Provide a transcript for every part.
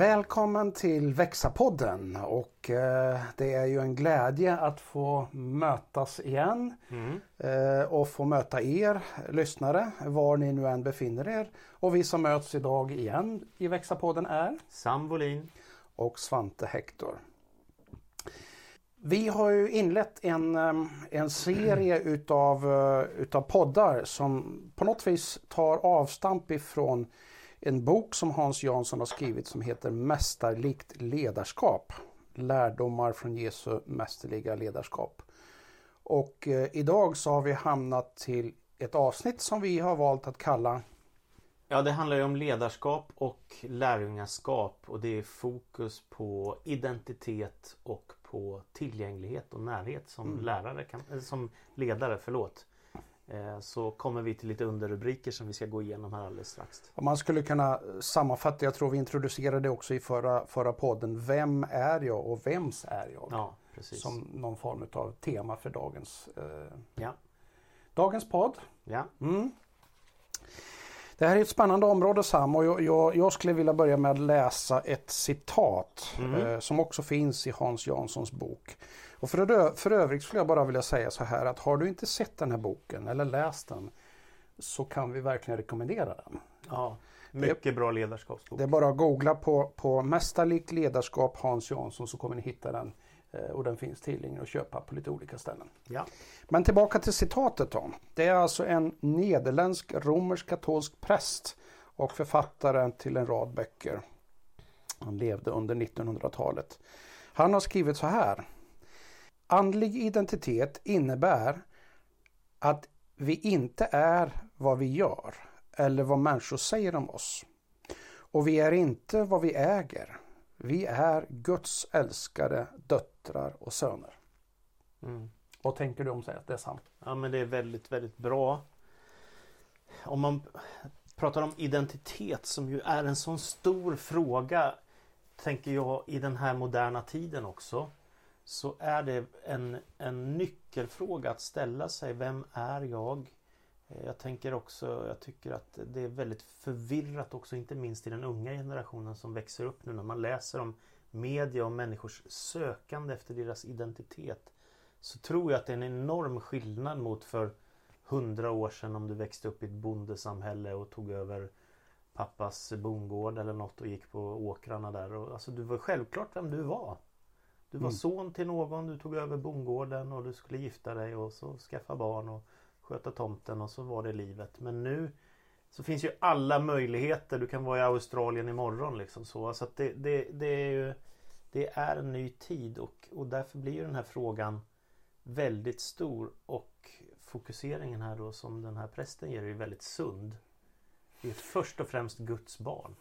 Välkommen till Växa-podden och eh, det är ju en glädje att få mötas igen Mm. eh, och få möta er lyssnare var ni nu än befinner er. Och vi som möts idag igen i Växa-podden är Sam Wolin. och Svante Hector. Vi har ju inlett en, eh, en serie utav, eh, utav poddar som på något vis tar avstamp ifrån en bok som Hans Jansson har skrivit som heter Mästarlikt ledarskap. Lärdomar från Jesu mästerliga ledarskap. Och eh, idag så har vi hamnat till ett avsnitt som vi har valt att kalla Ja, det handlar ju om ledarskap och lärjungaskap och det är fokus på identitet och på tillgänglighet och närhet som Mm. lärare, kan, som ledare, förlåt. Eh, Så kommer vi till lite underrubriker som vi ska gå igenom här alldeles strax. Om man skulle kunna sammanfatta, jag tror vi introducerade det också i förra, förra podden, Vem är jag och vems är jag? Ja, precis. Som någon form av tema för dagens, eh, Ja, dagens podd. ja. Mm. Det här är ett spännande område Sam och jag, jag, jag skulle vilja börja med att läsa ett citat Mm. eh, som också finns i Hans Janssons bok. Och för, ö- för övrigt skulle jag bara vilja säga så här att har du inte sett den här boken eller läst den så kan vi verkligen rekommendera den. ja. Mycket bra ledarskapsbok. Det är bara att googla på, på Mästarlikt ledarskap Hans Jansson så kommer ni hitta den. Eh, Och den finns tillgänglig att köpa på lite olika ställen. Ja. Men tillbaka till citatet då. Det är alltså en nederländsk romersk-katolsk präst och författare till en rad böcker. Han levde under 1900-talet. Han har skrivit så här. Andlig identitet innebär att vi inte är vad vi gör eller vad människor säger om oss. Och vi är inte vad vi äger. Vi är Guds älskade döttrar och söner. Mm. Vad tänker du om det Sam? Ja men det är väldigt, väldigt bra. Om man pratar om identitet som ju är en sån stor fråga tänker jag i den här moderna tiden också. Så är det en, en nyckelfråga att ställa sig. Vem är jag? Eh, jag tänker också, jag tycker att det är väldigt förvirrat också inte minst i den unga generationen som växer upp nu när man läser om media och människors sökande efter deras identitet så tror jag att det är en enorm skillnad mot för hundra år sedan om du växte upp i ett bondesamhälle och tog över pappas bondgård eller något och gick på åkrarna där. Och, alltså du var självklart vem du var. Du var Mm. son till någon, du tog över bondgården och du skulle gifta dig och så skaffa barn och sköta tomten och så var det livet. Men nu så finns ju alla möjligheter. Du kan vara i Australien imorgon liksom så. så det, det, det är ju det är en ny tid och, och därför blir ju den här frågan väldigt stor och fokuseringen här då som den här prästen ger är väldigt sund. Det är först och främst Guds barn.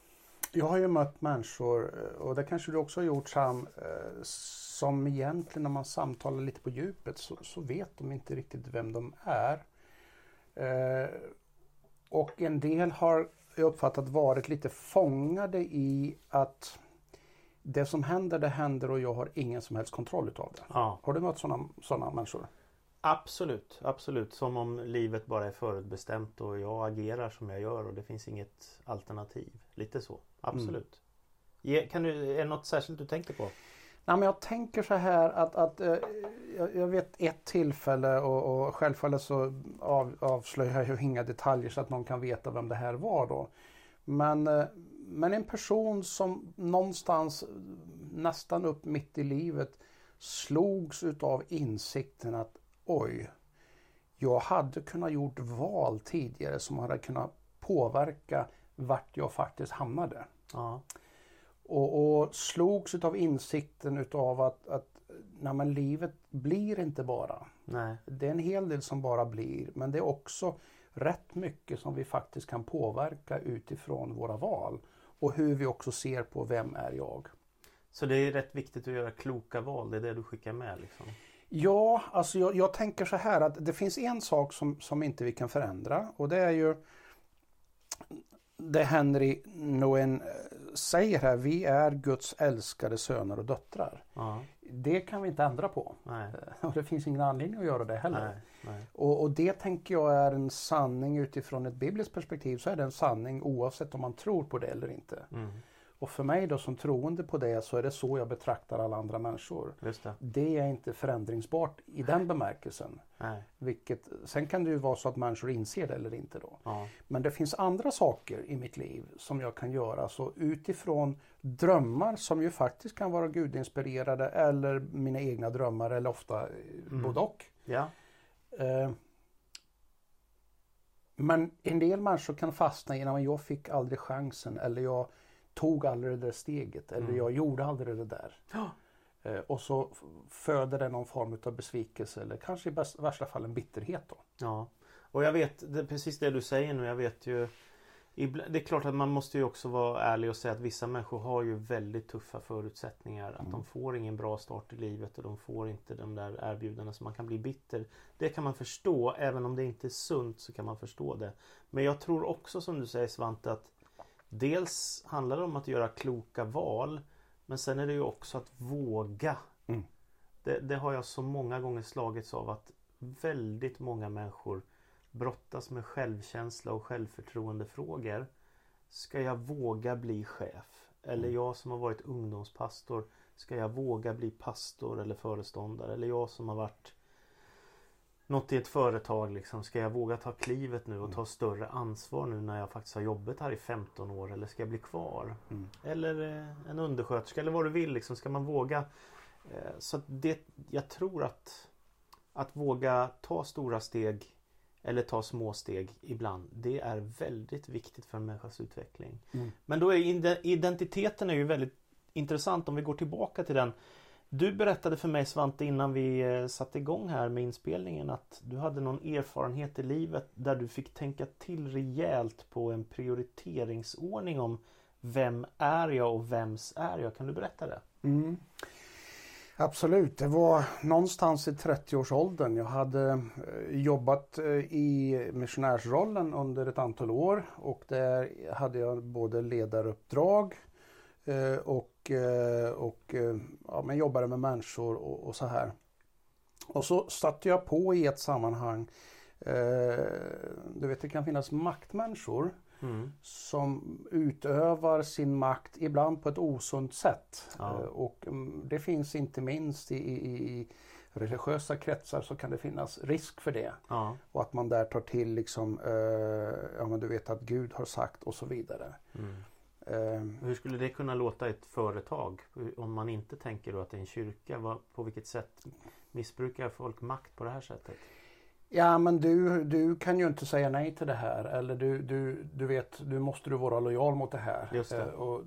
Jag har ju mött människor, eh, och det kanske du också har gjort Sam, eh, som egentligen när man samtalar lite på djupet så, så vet de inte riktigt vem de är. Eh, Och en del har jag uppfattat varit lite fångade i att det som händer, det händer och jag har ingen som helst kontroll utav det. Ja, Har du mött sådana såna människor? absolut, absolut. Som om livet bara är förutbestämt och jag agerar som jag gör och det finns inget alternativ. Lite så, absolut. Ge, kan du, är det något särskilt du tänker på? Nej, men jag tänker så här att, att eh, jag, vet ett tillfälle och, och självfallet så av, avslöjar jag ju inga detaljer så att någon kan veta vem det här var då. Men, eh, men en person som någonstans nästan upp mitt i livet slogs utav insikten att oj, jag hade kunnat gjort val tidigare som hade kunnat påverka vart jag faktiskt hamnade. Ja, Och, och slogs utav insikten utav att, att nej, men livet blir inte bara. nej, Det är en hel del som bara blir men det är också rätt mycket som vi faktiskt kan påverka utifrån våra val. Och hur vi också ser på vem är jag. Så det är rätt viktigt att göra kloka val. Det är det du skickar med liksom. Ja, alltså jag, jag tänker så här att det finns en sak som, som inte vi kan förändra och det är ju det Henry Nouwen eh, säger här, vi är Guds älskade söner och döttrar. Ja, Det kan vi inte ändra på. nej, Och det finns ingen anledning att göra det heller. nej, nej. Och, och det tänker jag är en sanning utifrån ett bibliskt perspektiv så är det en sanning oavsett om man tror på det eller inte. Mm. Och för mig då som troende på det så är det så jag betraktar alla andra människor. Det. Det är inte förändringsbart i den bemärkelsen. Nej. Vilket, sen kan det ju vara så att människor inser det eller inte då. Ja. Men det finns andra saker i mitt liv som jag kan göra. Så utifrån drömmar som ju faktiskt kan vara gudinspirerade eller mina egna drömmar eller ofta eh, Mm. både och. Ja. Eh, Men en del människor kan fastna i att jag fick aldrig chansen eller jag tog aldrig det där steget eller Mm. jag gjorde aldrig det där. Ja. Eh, Och så föder det någon form av besvikelse eller kanske i bäst, värsta fall en bitterhet. Då. Ja, och jag vet det, precis det du säger nu. Jag vet ju Det är klart att man måste ju också vara ärlig och säga att vissa människor har ju väldigt tuffa förutsättningar. Att Mm. de får ingen bra start i livet och de får inte de där erbjudandena så man kan bli bitter. Det kan man förstå. Även om det inte är sunt så kan man förstå det. Men jag tror också som du säger Svante att Dels handlar det om att göra kloka val. Men sen är det ju också att våga. Mm. Det, det har jag så många gånger slagits av att väldigt många människor brottas med självkänsla och självförtroendefrågor. Ska jag våga bli chef? Eller Mm. jag som har varit ungdomspastor. Ska jag våga bli pastor eller föreståndare? Eller jag som har varit något i ett företag liksom. Ska jag våga ta klivet nu och Mm. ta större ansvar nu när jag faktiskt har jobbat här i 15 år? Eller ska jag bli kvar? Mm. Eller eh, en undersköterska eller vad du vill liksom. Ska man våga? Eh, Så det, jag tror att att våga ta stora steg eller ta små steg ibland. Det är väldigt viktigt för en människas utveckling. Mm. Men då är ide- identiteten är ju väldigt intressant om vi går tillbaka till den. Du berättade för mig Svante innan vi eh, satte igång här med inspelningen att du hade någon erfarenhet i livet där du fick tänka till rejält på en prioriteringsordning om vem är jag och vems är jag? Kan du berätta det? Mm. Absolut, det var någonstans i 30-årsåldern. Jag hade eh, jobbat eh, i missionärsrollen under ett antal år och där hade jag både ledaruppdrag och och, eh, och eh, ja, men jobbade med människor och, och så här. Och så satte jag på i ett sammanhang, eh, du vet det kan finnas maktmänniskor Mm. som utövar sin makt ibland på ett osunt sätt. Ja. Eh, Och mm, det finns inte minst i, i, i religiösa kretsar så kan det finnas risk för det. Ja. Och att man där tar till liksom, eh, ja men du vet att Gud har sagt och så vidare. Mm. Eh, Hur skulle det kunna låta i ett företag? Om man inte tänker då att det är en kyrka. På vilket sätt missbrukar folk makt på det här sättet? ja men du, du kan ju inte säga nej till det här eller du, du, du vet, du måste du vara lojal mot det här. Just det. Eh, och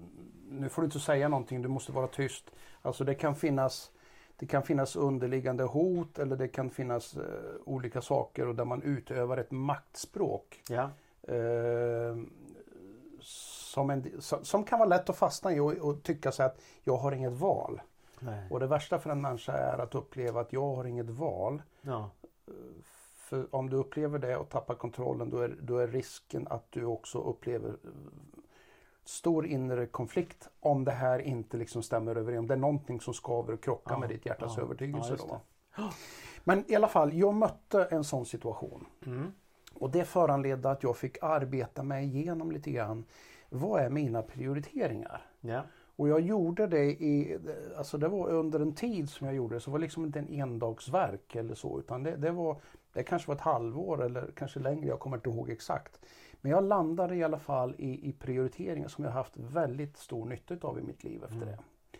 nu får du inte säga någonting, du måste vara tyst. Alltså det kan finnas det kan finnas underliggande hot eller det kan finnas eh, olika saker och där man utövar ett maktspråk. Ja. Eh, som, en, som, kan vara lätt att fastna i och, och tycka sig att jag har inget val. Nej. Och det värsta för en människa är att uppleva att jag har inget val. Ja. För om du upplever det och tappar kontrollen då är, då är risken att du också upplever eh, stor inre konflikt om det här inte liksom stämmer överens. Om det är någonting som skaver och krockar Ja, med ditt hjärtas ja, övertygelse. ja, då. Men i alla fall, jag mötte en sån situation. Mm. Och det föranledde att jag fick arbeta mig igenom lite grann. Vad är mina prioriteringar? Ja. Och jag gjorde det i, alltså det var under en tid som jag gjorde det, så det var liksom inte en endagsverk eller så utan det, det var, det kanske var ett halvår eller kanske längre, jag kommer inte ihåg exakt. Men jag landade i alla fall i, i prioriteringar som jag haft väldigt stor nytta av i mitt liv efter Mm. det.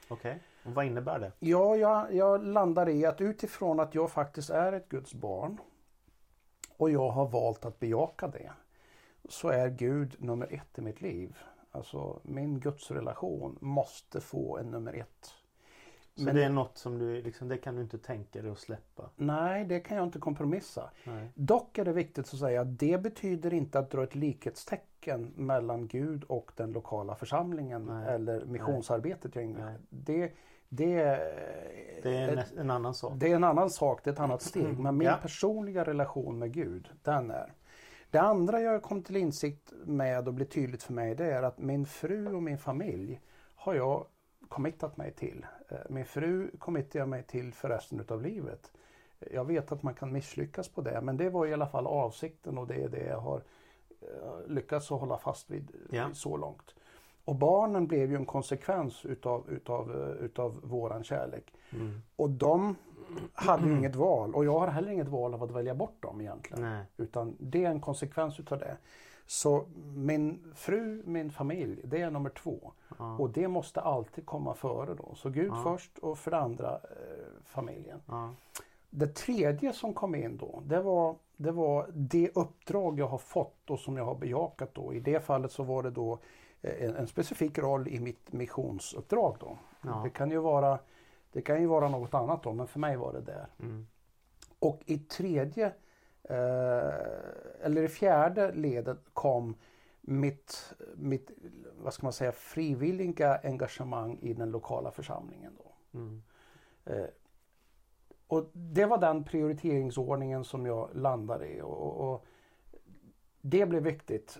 Okej. Och vad innebär det? Ja, jag, jag landade i att utifrån att jag faktiskt är ett Guds barn och jag har valt att bejaka det så är Gud nummer ett i mitt liv. Alltså min gudsrelation måste få en nummer ett. Så Men- det är något som du liksom, det kan du inte tänka dig att släppa? Nej, det kan jag inte kompromissa. Nej. Dock är det viktigt att säga att det betyder inte att dra ett likhetstecken mellan Gud och den lokala församlingen Nej. eller missionsarbetet Nej. Det, det, Det är en, en annan sak. Det är en annan sak, det är ett annat steg. Men min Ja. personliga relation med Gud, den är. Det andra jag kom till insikt med och blir tydligt för mig det är att min fru och min familj har jag committat mig till. Eh, Min fru committar jag mig till för resten utav livet. Jag vet att man kan misslyckas på det men det var i alla fall avsikten och det är det jag har eh, lyckats att hålla fast vid Ja. så långt. Och barnen blev ju en konsekvens utav, utav, eh, utav våran kärlek. Mm. Och de hade ju inget val och jag har heller inget val av att välja bort dem egentligen. Nej. Utan det är en konsekvens utav det. Så min fru, min familj, det är nummer två. Ja. Och det måste alltid komma före då. Så Gud Ja. först och för det andra eh, familjen. Ja. Det tredje som kom in då, det var, det var det uppdrag jag har fått och som jag har bejakat då. I det fallet så var det då en, en specifik roll i mitt missionsuppdrag då. Ja. Det kan ju vara det kan ju vara något annat då, men för mig var det där. Mm. Och i tredje, eh, eller i fjärde ledet kom mitt, mitt, vad ska man säga, frivilliga engagemang i den lokala församlingen. Då. Mm. Eh, och det var den prioriteringsordningen som jag landade i. Och, och, och det blev viktigt.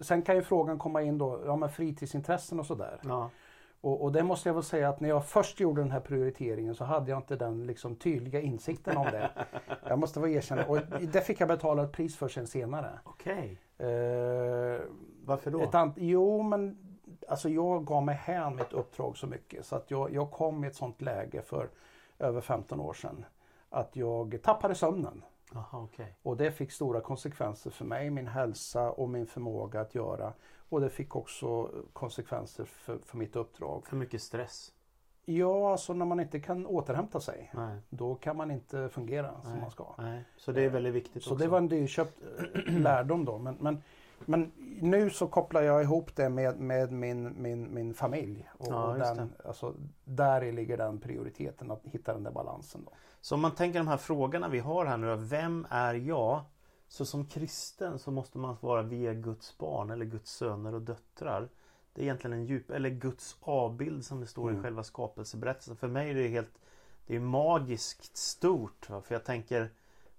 Sen kan ju frågan komma in då, ja men fritidsintressen och sådär. Ja. Och, och det måste jag väl säga att när jag först gjorde den här prioriteringen så hade jag inte den liksom tydliga insikten om det. Jag måste vara erkänna. Och det fick jag betala ett pris för sen senare. Okej. Eh, Varför då? ett ant- jo men alltså jag gav mig hän mitt uppdrag så mycket så att jag, jag kom i ett sånt läge för över 15 år sedan. Att jag tappade sömnen. Jaha, okej. Och det fick stora konsekvenser för mig, min hälsa och min förmåga att göra. Och det fick också konsekvenser för, för mitt uppdrag. För mycket stress? Ja, alltså när man inte kan återhämta sig. Nej. Då kan man inte fungera som Nej. man ska. Nej. Så det är väldigt viktigt Så också? det var en dyrköpt eh, lärdom då. Men, men, men nu så kopplar jag ihop det med, med min, min, min familj. Och, Ja, den, alltså, där i ligger den prioriteten, att hitta den där balansen. Då. Så om man tänker de här frågorna vi har här nu. Vem är jag? Så som kristen så måste man vara vi är Guds barn eller Guds söner och döttrar. Det är egentligen en djup, eller Guds avbild som det står i Mm. själva skapelseberättelsen. För mig är det helt Det är magiskt stort. För jag tänker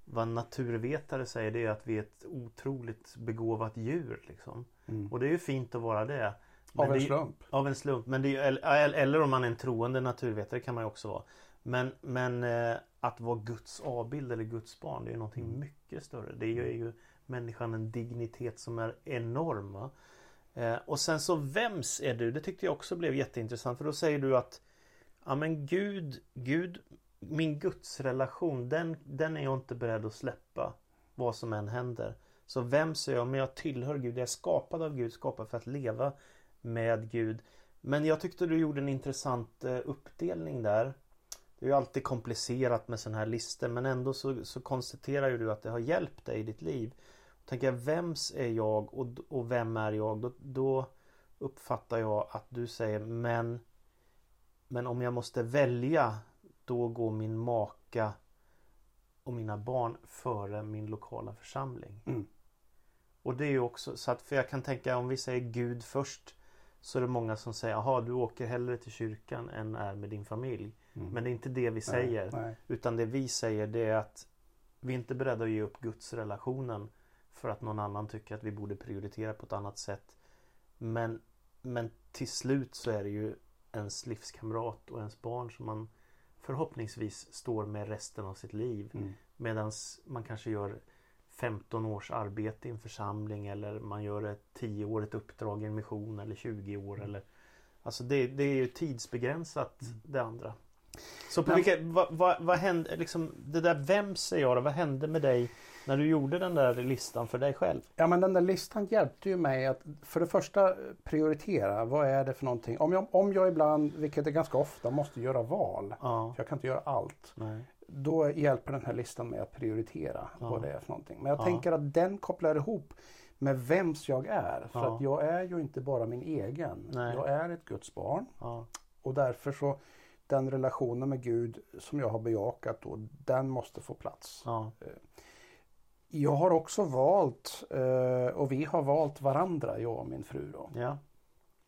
Vad naturvetare säger det är att vi är ett otroligt begåvat djur. Liksom. Mm. Och det är ju fint att vara det. Men Av en det är- slump. av en slump. Men det är, eller, eller om man är en troende naturvetare kan man ju också vara. Men, men eh, att vara Guds avbild eller Guds barn det är någonting Mm. mycket större. Det ger ju människan en dignitet som är enorm. va? Eh, och sen så vems är du? Det tyckte jag också blev jätteintressant. För då säger du att Ja men Gud, Gud min gudsrelation den, den är jag inte beredd att släppa. Vad som än händer. Så vem är jag? Men jag tillhör Gud. Jag är skapad av Gud. Skapad för att leva med Gud. Men jag tyckte du gjorde en intressant eh, uppdelning där. Det är ju alltid komplicerat med sådana här listor men ändå så, så konstaterar ju du att det har hjälpt dig i ditt liv. Tänker jag, vems är jag och, och vem är jag? Då, då uppfattar jag att du säger men Men om jag måste välja då går min maka och mina barn före min lokala församling. Mm. Och det är ju också så att för jag kan tänka om vi säger Gud först så är det många som säger jaha du åker hellre till kyrkan än är med din familj. Mm. Men det är inte det vi säger. Nej, nej. Utan det vi säger det är att vi är inte beredda att ge upp Guds relationen för att någon annan tycker att vi borde prioritera på ett annat sätt. Men, men till slut så är det ju ens livskamrat och ens barn som man förhoppningsvis står med resten av sitt liv. Mm. Medan man kanske gör 15 års arbete i en församling eller man gör ett 10-årigt uppdrag i en mission eller 20 år. Eller, alltså det, det är ju tidsbegränsat det andra. Så på vilka, vad, vad, vad hände, liksom, det där vem säger jag då? Vad hände med dig när du gjorde den där listan för dig själv? Ja men den där listan hjälpte ju mig att för det första prioritera. Vad är det för någonting? Om jag, om jag ibland, vilket är ganska ofta, måste göra val. Ja, jag kan inte göra allt. nej. Då hjälper den här listan med att prioritera Ja. vad det är för någonting. Men jag Ja. tänker att den kopplar ihop med vems jag är. För att jag är ju inte bara min egen. Nej. Jag är ett Guds barn. Och därför så den relationen med Gud som jag har bejakat då, den måste få plats. ja, Jag har också valt, eh, och vi har valt varandra, jag och min fru. Då. ja,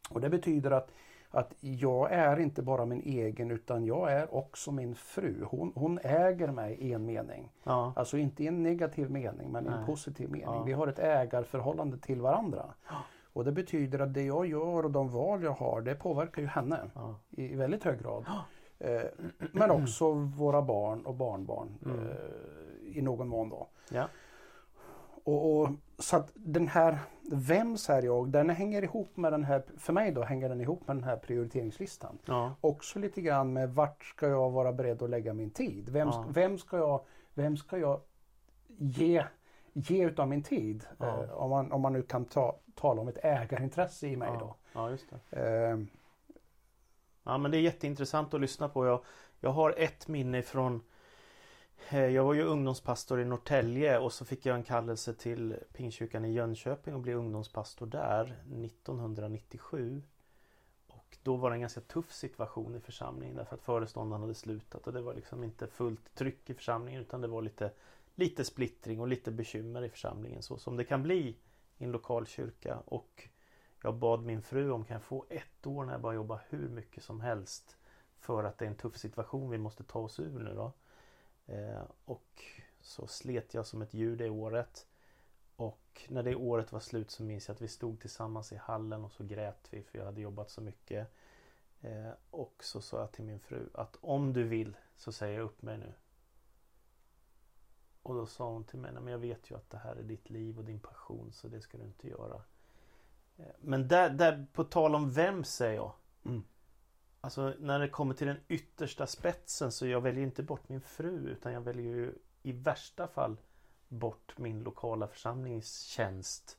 Och det betyder att, att jag är inte bara min egen utan jag är också min fru. Hon, hon äger mig i en mening. ja, Alltså inte i en negativ mening men i en positiv mening. Vi har ett ägarförhållande till varandra. Och det betyder att det jag gör och de val jag har det påverkar ju henne ja, i väldigt hög grad. Eh, men också våra barn och barnbarn Mm. eh, i någon mån då. ja, Och, och, så att den här vems är jag? Den hänger ihop med den här, för mig då hänger den ihop med den här prioriteringslistan. Ja. Också lite grann med vart ska jag vara beredd att lägga min tid? Vem, Ja. vem, ska, jag, vem ska jag ge, ge utav min tid? Ja. Eh, om, man, om man nu kan ta, tala om ett ägarintresse i mig Ja. då. ja, just det. Eh, Ja men det är jätteintressant att lyssna på. Jag, jag har ett minne från eh, Jag var ju ungdomspastor i Norrtälje och så fick jag en kallelse till Pingstkyrkan i Jönköping och blev ungdomspastor där 1997. Och då var det en ganska tuff situation i församlingen därför att föreståndaren hade slutat och det var liksom inte fullt tryck i församlingen utan det var lite Lite splittring och lite bekymmer i församlingen så som det kan bli i en lokal kyrka och jag bad min fru om kan jag få ett år när jag bara jobbar hur mycket som helst för att det är en tuff situation vi måste ta oss ur nu då. Eh, och så slet jag som ett djur det året. Och när det året var slut så minns jag att vi stod tillsammans i hallen och så grät vi för jag hade jobbat så mycket. Eh, och så sa jag till min fru att om du vill så säger jag upp mig nu. Och då sa hon till mig, "Nej, men jag vet ju att det här är ditt liv och din passion så det ska du inte göra. Eh, Men där, där på tal om vem säger jag. Mm. Alltså när det kommer till den yttersta spetsen så jag väljer inte bort min fru utan jag väljer ju i värsta fall bort min lokala församlingstjänst.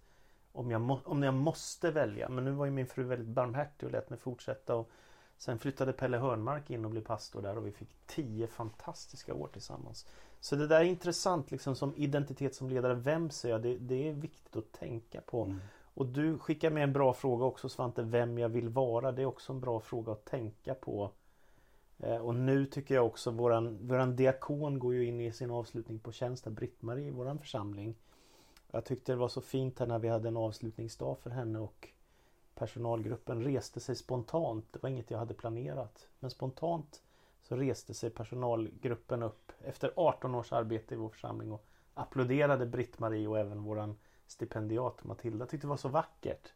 Om jag, må, om jag måste välja. Men nu var ju min fru väldigt barmhärtig och lät mig fortsätta. Och sen flyttade Pelle Hörnmark in och blev pastor där och vi fick tio fantastiska år tillsammans. Så det där är intressant liksom som identitet som ledare. Vem säger jag? Det, det är viktigt att tänka på. mm. Och du skickar med en bra fråga också Svante, vem jag vill vara. Det är också en bra fråga att tänka på. Eh, och nu tycker jag också våran, våran diakon går ju in i sin avslutning på tjänsten, Britt-Marie i våran församling. Jag tyckte det var så fint här när vi hade en avslutningsdag för henne och personalgruppen reste sig spontant. Det var inget jag hade planerat. Men spontant så reste sig personalgruppen upp efter 18 års arbete i vår församling och applåderade Britt-Marie och även våran stipendiat Matilda. Tyckte det var så vackert.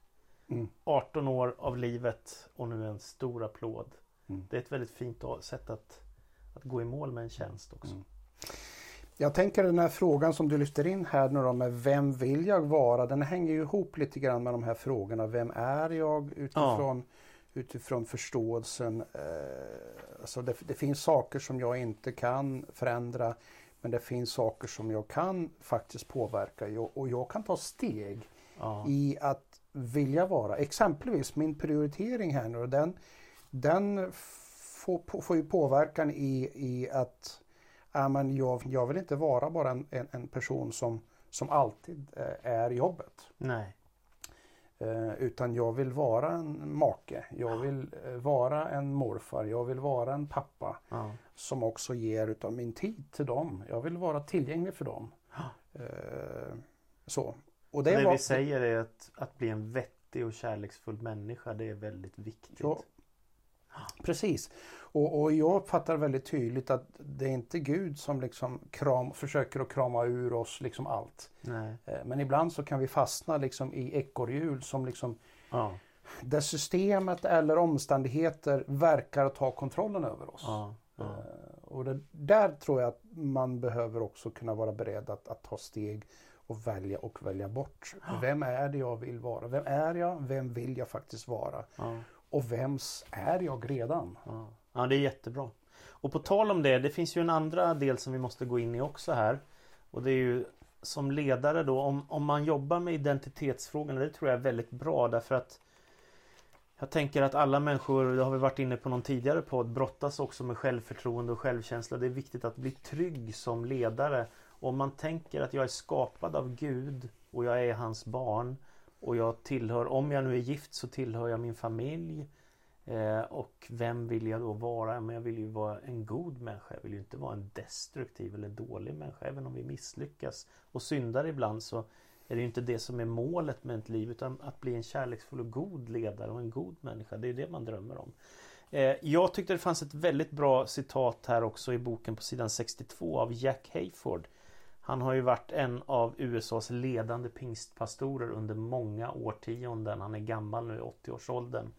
Mm. 18 år av livet och nu en stor applåd. Mm. Det är ett väldigt fint sätt att, att gå i mål med en tjänst också. Mm. Jag tänker den här frågan som du lyfter in här nu då med vem vill jag vara? Den hänger ju ihop lite grann med de här frågorna. Vem är jag utifrån, utifrån förståelsen? Eh, alltså det, det finns saker som jag inte kan förändra men det finns saker som jag kan faktiskt påverka i och, jag kan ta steg Ja. i att vilja vara. Exempelvis min prioritering här nu, den, den får, får ju påverkan i, i att men jag, jag vill inte vara bara en, en, en person som, som alltid eh, är jobbet. Nej. Eh, utan jag vill vara en make, jag vill eh, vara en morfar, jag vill vara en pappa Ja. som också ger utav min tid till dem. Jag vill vara tillgänglig för dem. Eh, så. Och Det, det var, vi säger är att, att bli en vettig och kärleksfull människa. Det är väldigt viktigt. Ja, Precis. Och, och jag uppfattar väldigt tydligt att det är inte Gud som liksom kram, försöker att krama ur oss liksom allt. Nej. Eh, Men ibland så kan vi fastna liksom i ekorrhjul som liksom Ja. där systemet eller omständigheter verkar ta kontrollen över oss. Ja. Ja. Eh, Och det, där tror jag att man behöver också kunna vara beredd att, att ta steg och välja och välja bort. Vem är det jag vill vara? Vem är jag? Vem vill jag faktiskt vara? Och vems är jag redan? Ja. ja, det är jättebra. Och på tal om det, det finns ju en andra del som vi måste gå in i också här. Och det är ju som ledare då, om, om man jobbar med identitetsfrågorna, det tror jag är väldigt bra därför att jag tänker att alla människor, det har vi varit inne på någon tidigare podd, brottas också med självförtroende och självkänsla. Det är viktigt att bli trygg som ledare. Och om man tänker att jag är skapad av Gud och jag är hans barn och jag tillhör, om jag nu är gift så tillhör jag min familj. Eh, och vem vill jag då vara? Men jag vill ju vara en god människa. Jag vill ju inte vara en destruktiv eller dålig människa. Även om vi misslyckas och syndar ibland så är det ju inte det som är målet med ett liv utan att bli en kärleksfull och god ledare och en god människa. Det är det man drömmer om. Eh, jag tyckte det fanns ett väldigt bra citat här också i boken på sidan 62 av Jack Hayford. Han har ju varit en av USAs ledande pingstpastorer under många årtionden. Han är gammal nu, i 80-årsåldern.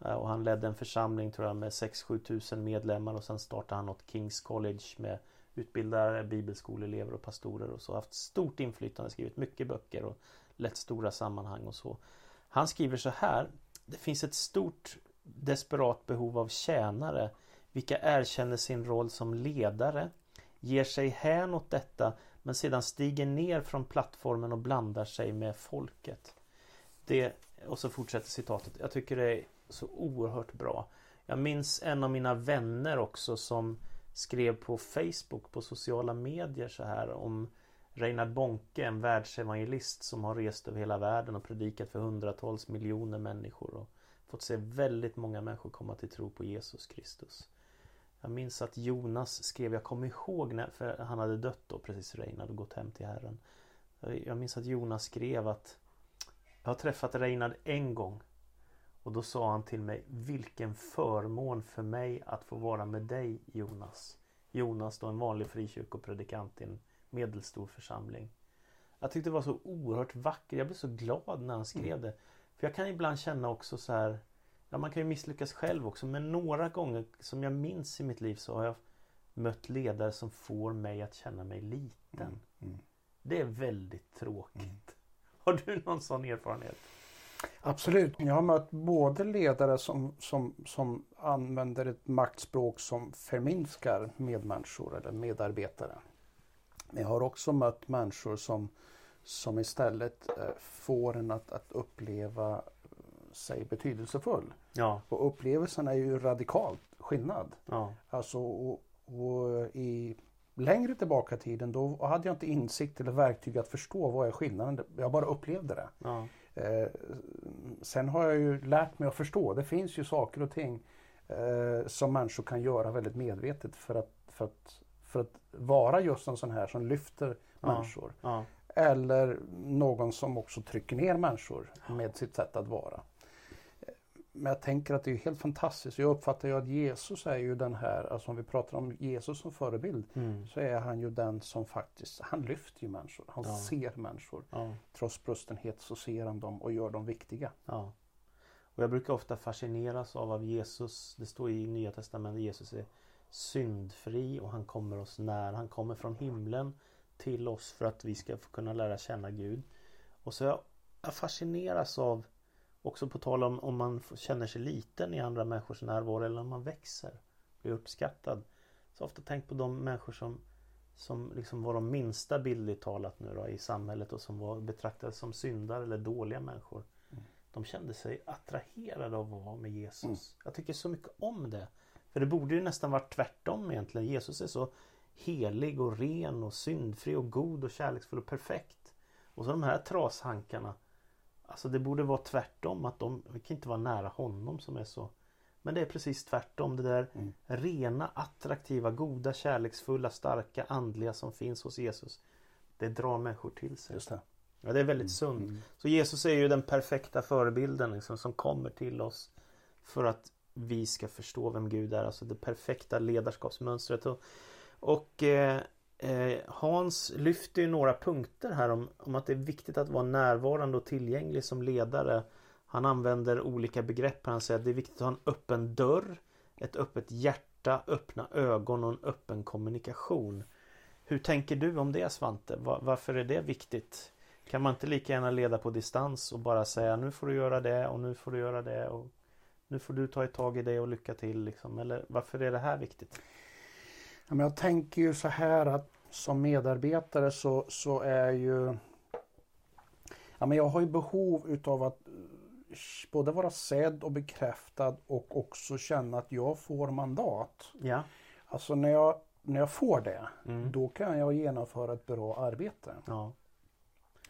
Eh, och han ledde en församling tror jag med 6-7 tusen medlemmar och sen startade han något Kings College med utbildare, bibelskoleelever och pastorer och så. Haft stort inflytande, skrivit mycket böcker och lett stora sammanhang och så. Han skriver så här. Det finns ett stort desperat behov av tjänare vilka erkänner sin roll som ledare, ger sig hän åt detta men sedan stiger ner från plattformen och blandar sig med folket. Det, och så fortsätter citatet. Jag tycker det är så oerhört bra. Jag minns en av mina vänner också som skrev på Facebook på sociala medier så här om Reinhard Bonke, en världsevangelist som har rest över hela världen och predikat för hundratals miljoner människor och fått se väldigt många människor komma till tro på Jesus Kristus. Jag minns att Jonas skrev, jag kommer ihåg när, för han hade dött då precis Reinhard och gått hem till Herren. Jag minns att Jonas skrev att jag har träffat Reinhard en gång och då sa han till mig Vilken förmån för mig att få vara med dig Jonas. Jonas då en vanlig frikyrkopredikant i en medelstor församling. Jag tyckte det var så oerhört vackert. Jag blev så glad när han skrev mm. det. För jag kan ibland känna också så här Ja man kan ju misslyckas själv också men några gånger som jag minns i mitt liv så har jag mött ledare som får mig att känna mig liten. Mm. Mm. Det är väldigt tråkigt. Mm. Har du någon sån erfarenhet? Absolut. Jag har mött både ledare som, som, som använder ett maktspråk som förminskar medmänniskor eller medarbetare. Men jag har också mött människor som, som istället eh, får en att, att uppleva sig betydelsefull. Ja. Och upplevelsen är ju radikalt skillnad. Ja. Alltså, och, och i längre tillbaka i tiden då hade jag inte insikt eller verktyg att förstå vad är skillnaden. Jag bara upplevde det. Ja. Eh, sen har jag ju lärt mig att förstå. Det finns ju saker och ting eh, som människor kan göra väldigt medvetet för att, för att, för att vara just en sån här som lyfter ja. människor. Ja. Eller någon som också trycker ner människor med sitt sätt att vara. Men jag tänker att det är helt fantastiskt. Jag uppfattar ju att Jesus är ju den här, alltså om vi pratar om Jesus som förebild, mm. så är han ju den som faktiskt, han lyfter ju människor. Han ja. ser människor. Ja. Trots brustenhet så ser han dem och gör dem viktiga. Ja. Och jag brukar ofta fascineras av att Jesus, det står i Nya Testamentet, Jesus är syndfri och han kommer oss nära. Han kommer från himlen till oss för att vi ska kunna lära känna Gud. Och så jag, jag fascineras av Också på tal om om man känner sig liten i andra människors närvaro eller om man växer. Blir uppskattad. Så ofta tänkt på de människor som som liksom var de minsta bildligt talat nu då i samhället och som var betraktade som syndare eller dåliga människor. Mm. De kände sig attraherade av att vara med Jesus. Mm. Jag tycker så mycket om det. För det borde ju nästan varit tvärtom egentligen. Jesus är så helig och ren och syndfri och god och kärleksfull och perfekt. Och så de här trashankarna Alltså det borde vara tvärtom att de, vi kan inte vara nära honom som är så Men det är precis tvärtom det där mm. rena, attraktiva, goda, kärleksfulla, starka, andliga som finns hos Jesus Det drar människor till sig. Just det. Ja, det är väldigt mm. sunt. Mm. Så Jesus är ju den perfekta förebilden liksom, som kommer till oss för att vi ska förstå vem Gud är. Alltså det perfekta ledarskapsmönstret. Och, och eh, Eh, Eh, Hans lyfter ju några punkter här om, om att det är viktigt att vara närvarande och tillgänglig som ledare. Han använder olika begrepp. Han säger att det är viktigt att ha en öppen dörr, ett öppet hjärta, öppna ögon och en öppen kommunikation. Hur tänker du om det Svante? Varför är det viktigt? Kan man inte lika gärna leda på distans och bara säga nu får du göra det och nu får du göra det och nu får du ta ett tag i det och lycka till liksom. Eller varför är det här viktigt? Ja, men jag tänker ju så här att som medarbetare så, så är ju ja, men jag har ju behov utav att eh, både vara sedd och bekräftad och också känna att jag får mandat. Ja. Alltså när jag, när jag får det, mm. då kan jag genomföra ett bra arbete. Ja.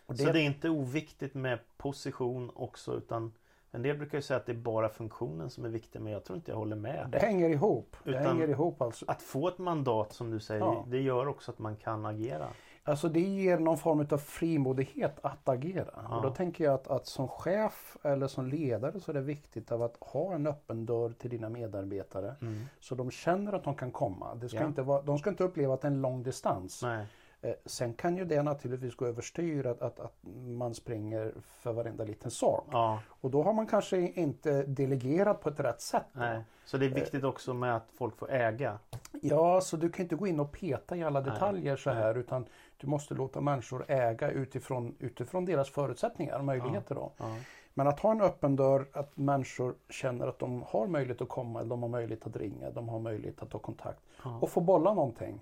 Det... Så det är inte oviktigt med position också utan en del brukar ju säga att det är bara funktionen som är viktig men jag tror inte jag håller med. Det hänger ihop. Det hänger ihop alltså. Att få ett mandat som du säger ja. det gör också att man kan agera. Alltså det ger någon form av frimodighet att agera. Ja. Och då tänker jag att, att som chef eller som ledare så är det viktigt att ha en öppen dörr till dina medarbetare. Mm. Så de känner att de kan komma. Det ska ja. inte vara, de ska inte uppleva att det är en lång distans. Nej. Eh, sen kan ju det naturligtvis gå överstyr att, att, att man springer för varenda liten sak. Ja. Och då har man kanske inte delegerat på ett rätt sätt. Nej. Så det är viktigt också med att folk får äga? Ja, så du kan inte gå in och peta i alla detaljer Nej. så här utan Du måste låta människor äga utifrån, utifrån deras förutsättningar och möjligheter. Då. Ja. Men att ha en öppen dörr, att människor känner att de har möjlighet att komma, eller de har möjlighet att ringa, de har möjlighet att ta kontakt Ja. och få bolla någonting.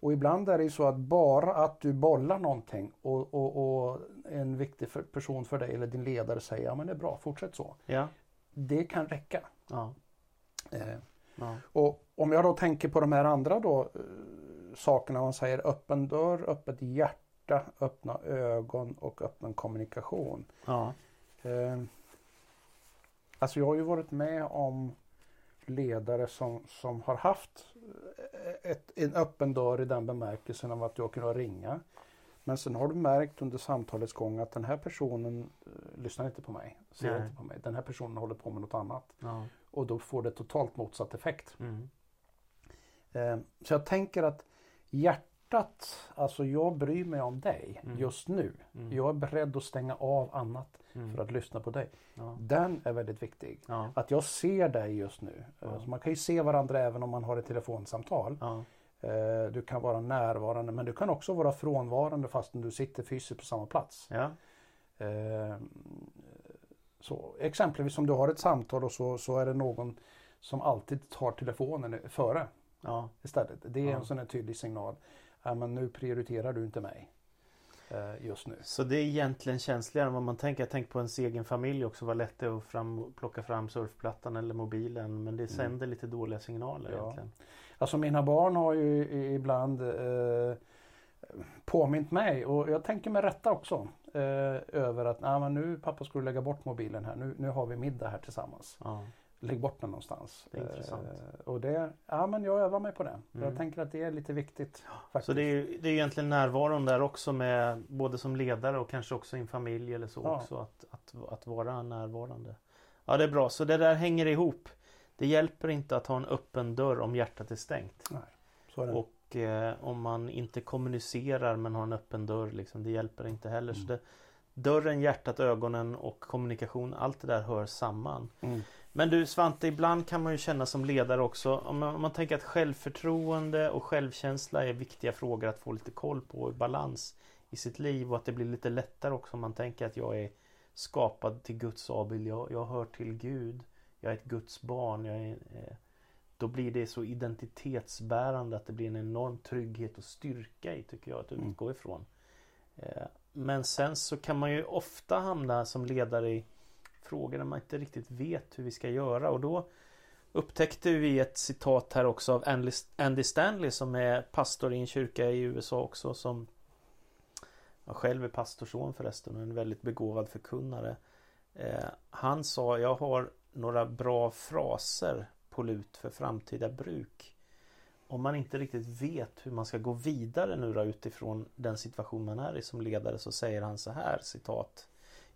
Och ibland är det ju så att bara att du bollar någonting och, och, och en viktig för, person för dig eller din ledare säger ja men det är bra, fortsätt så. Ja. Det kan räcka. Ja. Eh, Ja. och om jag då tänker på de här andra då eh, sakerna man säger öppen dörr, öppet hjärta, öppna ögon och öppen kommunikation. Ja. Eh, alltså jag har ju varit med om ledare som, som har haft ett, en öppen dörr i den bemärkelsen av att jag kunnat ringa. Men sen har du märkt under samtalets gång att den här personen eh, lyssnar inte på mig, ser Nej. inte på mig. Den här personen håller på med något annat. Ja. Och då får det totalt motsatt effekt. Mm. Eh, så jag tänker att hjärtat, alltså jag bryr mig om dig Mm. just nu. Mm. Jag är beredd att stänga av annat Mm. för att lyssna på dig. Ja. Den är väldigt viktig. Ja. Att jag ser dig just nu. Ja. Alltså man kan ju se varandra även om man har ett telefonsamtal. Eh, Du kan vara närvarande men du kan också vara frånvarande fastän du sitter fysiskt på samma plats. Eh, Så, exempelvis om du har ett samtal och så, så är det någon som alltid tar telefonen före Ja. istället. Det är Ja. en sån här tydlig signal. Ja, men nu prioriterar du inte mig eh, just nu. Så det är egentligen känsligare än vad man tänker. Jag tänker på ens egen familj också. Vad lätt det är att fram, plocka fram surfplattan eller mobilen. Men det sänder lite dåliga signaler Ja. egentligen. Alltså mina barn har ju ibland eh, påmint mig och jag tänker med rätta också eh, över att men nu pappa ska du lägga bort mobilen här. Nu, nu har vi middag här tillsammans. Ja. Lägg bort den någonstans. Det intressant. Eh, och det, ja men jag övar mig på det. Mm. Jag tänker att det är lite viktigt. Faktiskt. Så det är, det är egentligen närvaron där också med både som ledare och kanske också i en familj eller så Ja. också. Att, att, att vara närvarande. Ja det är bra. Så det där hänger ihop. Det hjälper inte att ha en öppen dörr om hjärtat är stängt. Så är det. Och eh, om man inte kommunicerar men har en öppen dörr liksom, Det hjälper inte heller. Så Mm. det, dörren, hjärtat, ögonen och kommunikation Allt det där hör samman. Mm. Men du Svante, ibland kan man ju känna som ledare också om man, om man tänker att självförtroende och självkänsla är viktiga frågor att få lite koll på i balans i sitt liv och att det blir lite lättare också om man tänker att jag är skapad till Guds avbild. Jag, jag hör till Gud. Jag är ett Guds barn. Är, eh, då blir det så identitetsbärande att det blir en enorm trygghet och styrka i tycker jag att Mm. utgå ifrån. Eh, men sen så kan man ju ofta hamna som ledare i frågor där man inte riktigt vet hur vi ska göra och då upptäckte vi ett citat här också av Andy- Stanley som är pastor i en kyrka i USA också som jag själv är pastorson förresten och en väldigt begåvad förkunnare. Eh, han sa jag har några bra fraser på lut för framtida bruk. Om man inte riktigt vet hur man ska gå vidare nu då utifrån den situation man är i som ledare så säger han så här citat.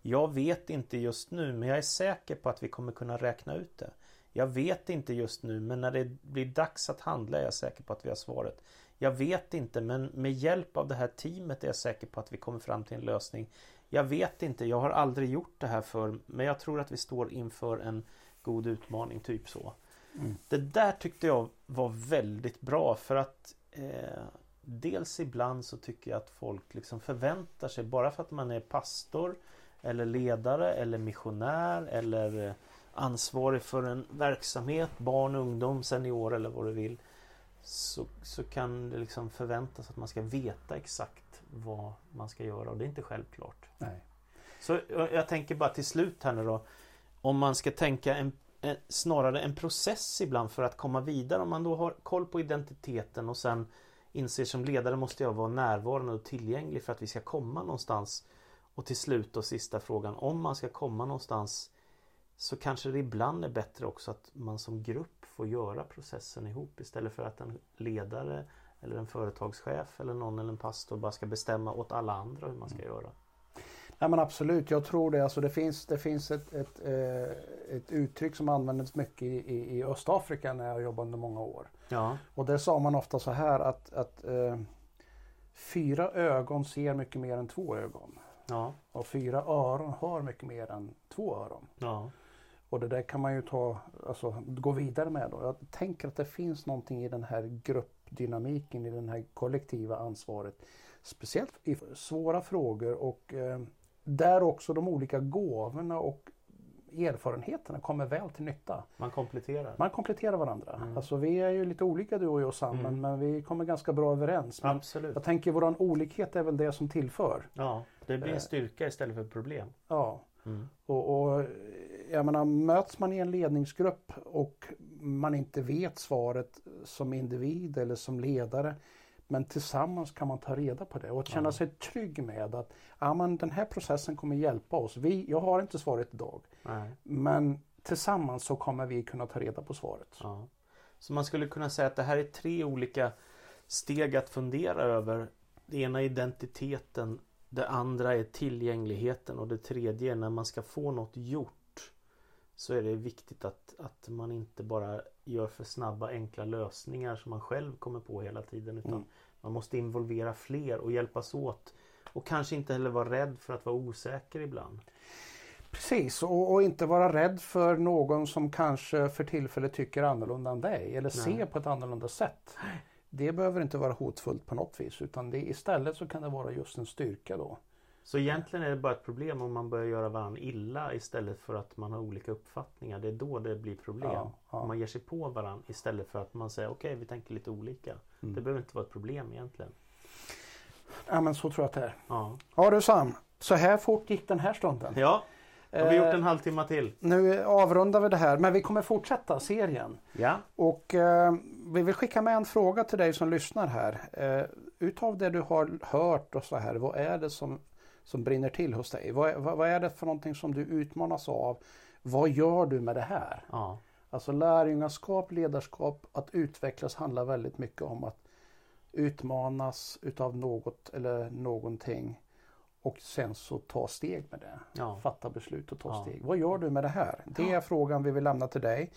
Jag vet inte just nu men jag är säker på att vi kommer kunna räkna ut det. Jag vet inte just nu men när det blir dags att handla är jag säker på att vi har svaret. Jag vet inte men med hjälp av det här teamet är jag säker på att vi kommer fram till en lösning. Jag vet inte, jag har aldrig gjort det här för men jag tror att vi står inför en god utmaning, typ så. Mm. Det där tyckte jag var väldigt bra för att eh, Dels ibland så tycker jag att folk liksom förväntar sig bara för att man är pastor Eller ledare eller missionär eller eh, ansvarig för en verksamhet, barn, ungdom, senior eller vad du vill så, så kan det liksom förväntas att man ska veta exakt vad man ska göra och det är inte självklart. Nej. Så jag jag tänker bara till slut här nu då. Om man ska tänka en, en, snarare en process ibland för att komma vidare. Om man då har koll på identiteten och sen inser som ledare måste jag vara närvarande och tillgänglig för att vi ska komma någonstans. Och till slut då sista frågan. Om man ska komma någonstans så kanske det ibland är bättre också att man som grupp får göra processen ihop istället för att en ledare eller en företagschef eller någon eller en pastor bara ska bestämma åt alla andra hur man ska göra. Nej men absolut, jag tror det. Alltså det finns, det finns ett, ett, eh, ett uttryck som användes mycket i, i, i Östafrika när jag jobbade under många år. Ja, Och där sa man ofta så här att, att eh, fyra ögon ser mycket mer än två ögon. Ja, Och fyra öron hör mycket mer än två öron. ja. Och det där kan man ju ta, alltså, gå vidare med. Då. Jag tänker att det finns någonting i den här gruppdynamiken, i det här kollektiva ansvaret speciellt i svåra frågor och eh, där också de olika gåvorna och erfarenheterna kommer väl till nytta. Man kompletterar. Man kompletterar varandra. Mm. Alltså vi är ju lite olika du och jag Sam, Mm. men vi kommer ganska bra överens. Men Absolut. jag tänker våran olikhet är väl det som tillför. Ja, det blir Eh. en styrka istället för ett problem. Ja. Mm. Och, och jag menar, möts man i en ledningsgrupp och man inte vet svaret som individ eller som ledare. Men tillsammans kan man ta reda på det och känna Ja. sig trygg med att ja, men den här processen kommer hjälpa oss. Vi, jag har inte svaret idag, Nej. men tillsammans så kommer vi kunna ta reda på svaret. Ja. Så man skulle kunna säga att det här är tre olika steg att fundera över. Det ena är identiteten, det andra är tillgängligheten och det tredje är när man ska få något gjort. Så är det viktigt att, att man inte bara gör för snabba enkla lösningar som man själv kommer på hela tiden utan Mm. man måste involvera fler och hjälpas åt. Och kanske inte heller vara rädd för att vara osäker ibland. Precis, och, och inte vara rädd för någon som kanske för tillfället tycker annorlunda än dig eller Nej. ser på ett annorlunda sätt. Det behöver inte vara hotfullt på något vis utan det, istället så kan det vara just en styrka då. Så egentligen är det bara ett problem om man börjar göra varandra illa istället för att man har olika uppfattningar. Det är då det blir problem. Ja, ja. Om man ger sig på varandra istället för att man säger okej vi tänker lite olika. Mm. Det behöver inte vara ett problem egentligen. Ja men så tror jag att det är. Ja, Ja du Sam, så här fort gick den här stunden. ja har vi Eh, gjort en halvtimme till. Nu avrundar vi det här men vi kommer fortsätta serien. Ja, Och eh, vi vill skicka med en fråga till dig som lyssnar här. Eh, utav det du har hört och så här, vad är det som, som brinner till hos dig? Vad, vad, vad är det för någonting som du utmanas av? Vad gör du med det här? ja, Alltså lärjungaskap, ledarskap, att utvecklas handlar väldigt mycket om att utmanas utav något eller någonting och sen så ta steg med det. ja. Fatta beslut och ta Ja. steg. Vad gör du med det här? Det är frågan vi vill lämna till dig.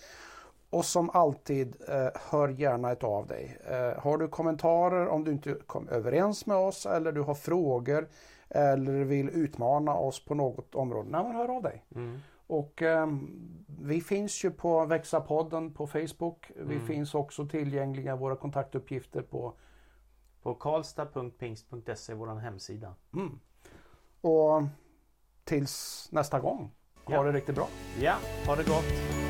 Och som alltid, eh, hör gärna ett av dig. Eh, har du kommentarer om du inte kom överens med oss eller du har frågor eller vill utmana oss på något område, nej, men hör av dig. Mm. Och ehm, vi finns ju på Växa-podden på Facebook. Vi Mm. finns också tillgängliga våra kontaktuppgifter på På karlstad.pingst.se vår hemsida. mm. Och tills nästa gång. Ha Ja. det riktigt bra. Ja, ha det gott!